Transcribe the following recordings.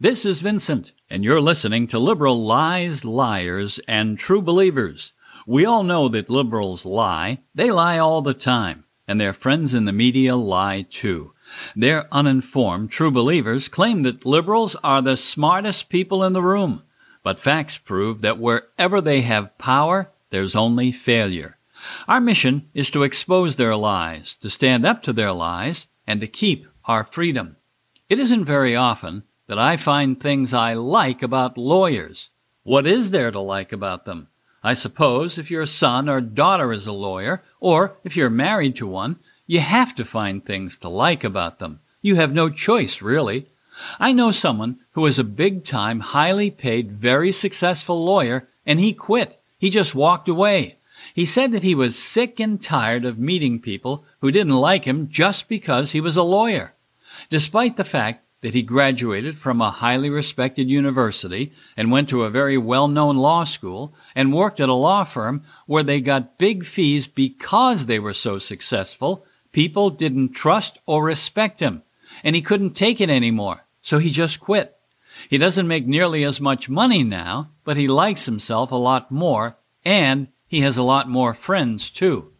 This is Vincent, and you're listening to Liberal Lies, Liars, and True Believers. We all know that liberals lie. They lie all the time, and their friends in the media lie too. Their uninformed true believers claim that liberals are the smartest people in the room, but facts prove that wherever they have power, there's only failure. Our mission is to expose their lies, to stand up to their lies, and to keep our freedom. It isn't very often that I find things I like about lawyers. What is there to like about them? I suppose if your son or daughter is a lawyer, or if you're married to one, you have to find things to like about them. You have no choice, really. I know someone who is a big time, highly paid, very successful lawyer, and he quit. He just walked away. He said that he was sick and tired of meeting people who didn't like him just because he was a lawyer. Despite the fact that he graduated from a highly respected university and went to a very well known law school and worked at a law firm where they got big fees because they were so successful, people didn't trust or respect him, and he couldn't take it anymore, so he just quit. He doesn't make nearly as much money now, but he likes himself a lot more, and he has a lot more friends too.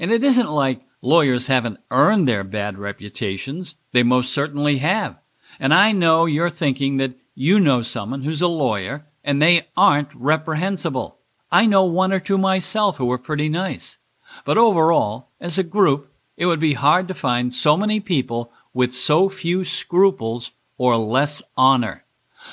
And it isn't like lawyers haven't earned their bad reputations. They most certainly have. And I know you're thinking that you know someone who's a lawyer and they aren't reprehensible. I know one or two myself who are pretty nice. But overall, as a group, it would be hard to find so many people with so few scruples or less honor.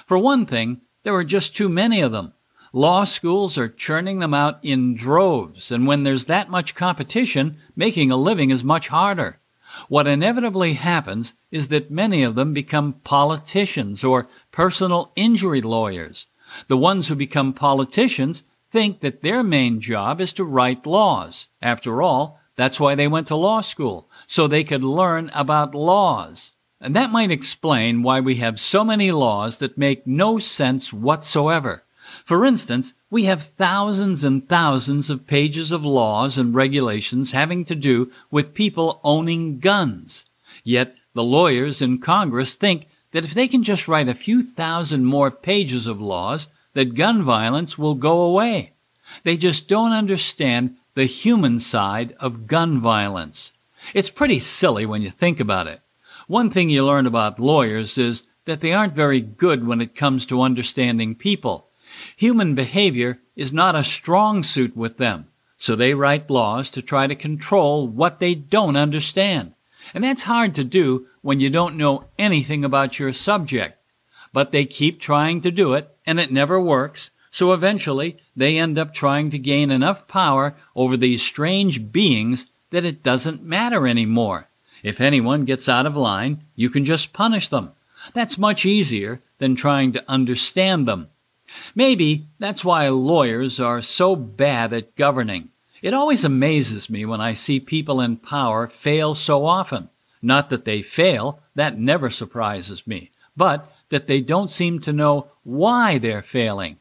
For one thing, there are just too many of them. Law schools are churning them out in droves, and when there's that much competition, making a living is much harder. What inevitably happens is that many of them become politicians or personal injury lawyers. The ones who become politicians think that their main job is to write laws. After all, that's why they went to law school, so they could learn about laws. And that might explain why we have so many laws that make no sense whatsoever. For instance, we have thousands and thousands of pages of laws and regulations having to do with people owning guns. Yet the lawyers in Congress think that if they can just write a few thousand more pages of laws, that gun violence will go away. They just don't understand the human side of gun violence. It's pretty silly when you think about it. One thing you learn about lawyers is that they aren't very good when it comes to understanding people. Human behavior is not a strong suit with them, so they write laws to try to control what they don't understand. And that's hard to do when you don't know anything about your subject. But they keep trying to do it, and it never works, so eventually they end up trying to gain enough power over these strange beings that it doesn't matter anymore. If anyone gets out of line, you can just punish them. That's much easier than trying to understand them. Maybe that's why lawyers are so bad at governing. It always amazes me when I see people in power fail so often. Not that they fail, that never surprises me, but that they don't seem to know why they're failing.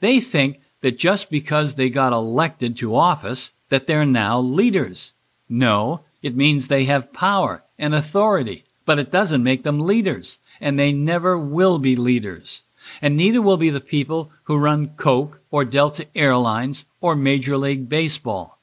They think that just because they got elected to office, that they're now leaders. No, it means they have power and authority, but it doesn't make them leaders, and they never will be leaders and neither will be the people who run Coke or Delta Airlines or Major League Baseball.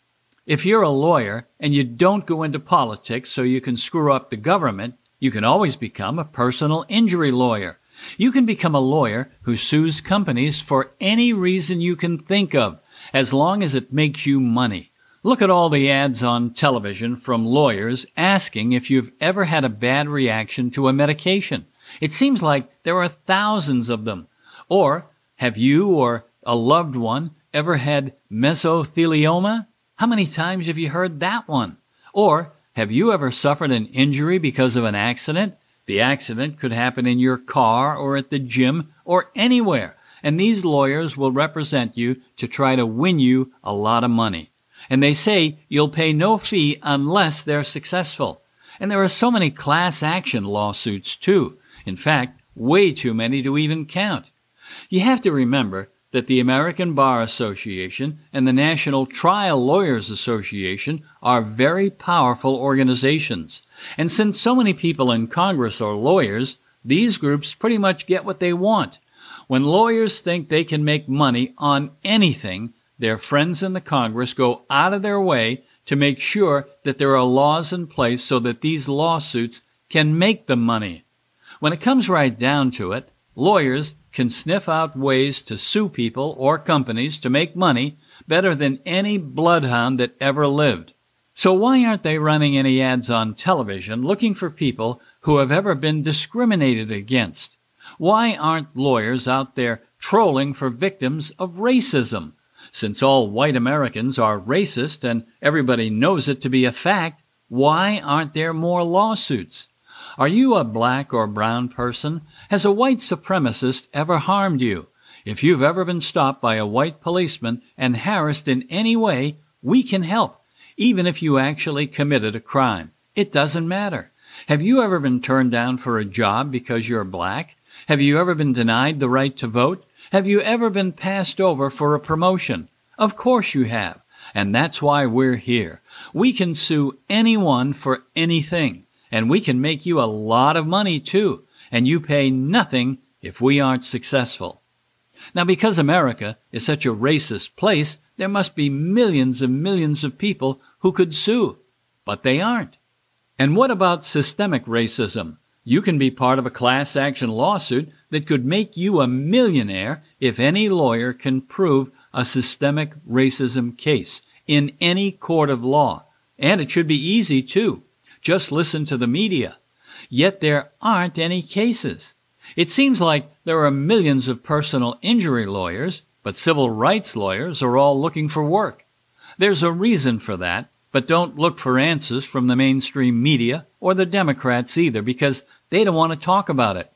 If you're a lawyer and you don't go into politics so you can screw up the government, you can always become a personal injury lawyer. You can become a lawyer who sues companies for any reason you can think of, as long as it makes you money. Look at all the ads on television from lawyers asking if you've ever had a bad reaction to a medication. It seems like there are thousands of them. Or have you or a loved one ever had mesothelioma? How many times have you heard that one? Or have you ever suffered an injury because of an accident? The accident could happen in your car or at the gym or anywhere, and these lawyers will represent you to try to win you a lot of money. And they say you'll pay no fee unless they're successful. And there are so many class action lawsuits too. In fact, way too many to even count. You have to remember that the American Bar Association and the National Trial Lawyers Association are very powerful organizations. And since so many people in Congress are lawyers, These groups pretty much get what they want. When lawyers think they can make money on anything, their friends in the Congress go out of their way to make sure that there are laws in place so that these lawsuits can make the money. When it comes right down to it, lawyers can sniff out ways to sue people or companies to make money better than any bloodhound that ever lived. So why aren't they running any ads on television looking for people who have ever been discriminated against? Why aren't lawyers out there trolling for victims of racism? Since all white Americans are racist and everybody knows it to be a fact, why aren't there more lawsuits? Are you a black or brown person? Has a white supremacist ever harmed you? If you've ever been stopped by a white policeman and harassed in any way, we can help even if you actually committed a crime. It doesn't matter. Have you ever been turned down for a job because you're black? Have you ever been denied the right to vote? Have you ever been passed over for a promotion? Of course you have. And that's why we're here. We can sue anyone for anything. And we can make you a lot of money too. And you pay nothing if we aren't successful. Now, because America is such a racist place, there must be millions and millions of people who could sue, but they aren't. And what about systemic racism? You can be part of a class action lawsuit that could make you a millionaire if any lawyer can prove a systemic racism case in any court of law. And it should be easy too. Just listen to the media. Yet there aren't any cases. It seems like there are millions of personal injury lawyers, but civil rights lawyers are all looking for work. There's a reason for that, but don't look for answers from the mainstream media or the Democrats either because they don't want to talk about it.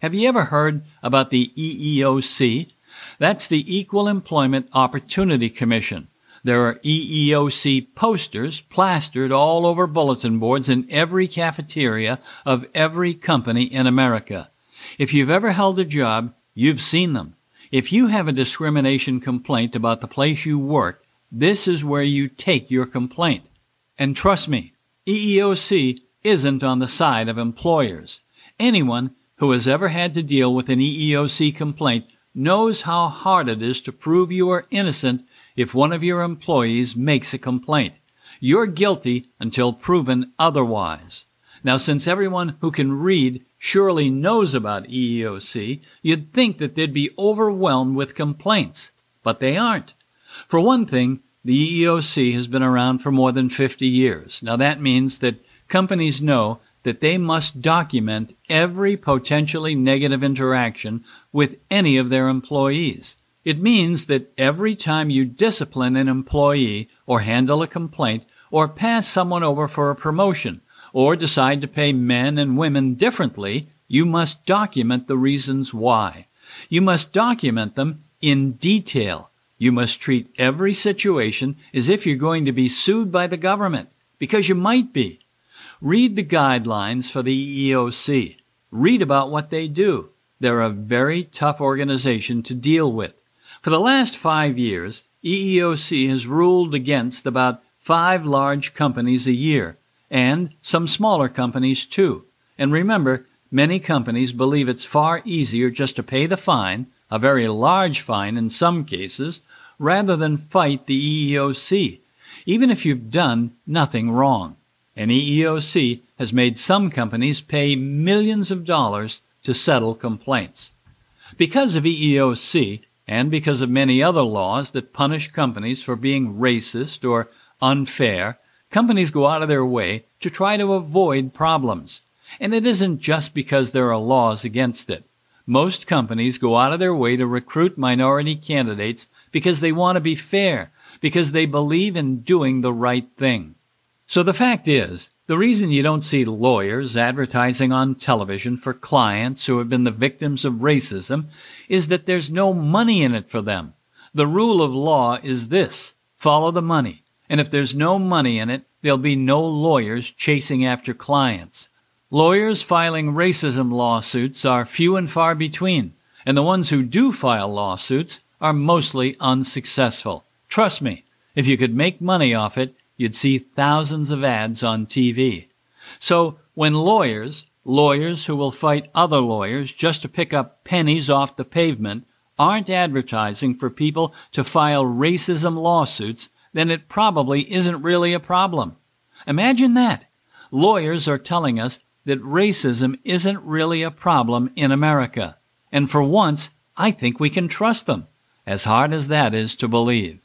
Have you ever heard about the EEOC? That's the Equal Employment Opportunity Commission. There are EEOC posters plastered all over bulletin boards in every cafeteria of every company in America. If you've ever held a job, you've seen them. If you have a discrimination complaint about the place you work, this is where you take your complaint. And trust me, EEOC isn't on the side of employers. Anyone who has ever had to deal with an EEOC complaint knows how hard it is to prove you are innocent if one of your employees makes a complaint. You're guilty until proven otherwise. Now, since everyone who can read surely knows about EEOC, you'd think that they'd be overwhelmed with complaints, but they aren't. For one thing, the EEOC has been around for more than 50 years. Now that means that companies know that they must document every potentially negative interaction with any of their employees. It means that every time you discipline an employee or handle a complaint or pass someone over for a promotion or decide to pay men and women differently, you must document the reasons why. You must document them in detail you must treat every situation as if you're going to be sued by the government, because you might be. Read the guidelines for the EEOC. Read about what they do. They're a very tough organization to deal with. For the last five years, EEOC has ruled against about five large companies a year, and some smaller companies too. And remember, many companies believe it's far easier just to pay the fine, a very large fine in some cases, rather than fight the EEOC, even if you've done nothing wrong. An EEOC has made some companies pay millions of dollars to settle complaints. Because of EEOC, and because of many other laws that punish companies for being racist or unfair, companies go out of their way to try to avoid problems. And it isn't just because there are laws against it. Most companies go out of their way to recruit minority candidates because they want to be fair, because they believe in doing the right thing. So the fact is, the reason you don't see lawyers advertising on television for clients who have been the victims of racism is that there's no money in it for them. The rule of law is this follow the money. And if there's no money in it, there'll be no lawyers chasing after clients. Lawyers filing racism lawsuits are few and far between, and the ones who do file lawsuits are mostly unsuccessful. Trust me, if you could make money off it, you'd see thousands of ads on TV. So when lawyers, lawyers who will fight other lawyers just to pick up pennies off the pavement aren't advertising for people to file racism lawsuits, then it probably isn't really a problem. Imagine that. Lawyers are telling us that racism isn't really a problem in America. And for once, I think we can trust them, as hard as that is to believe.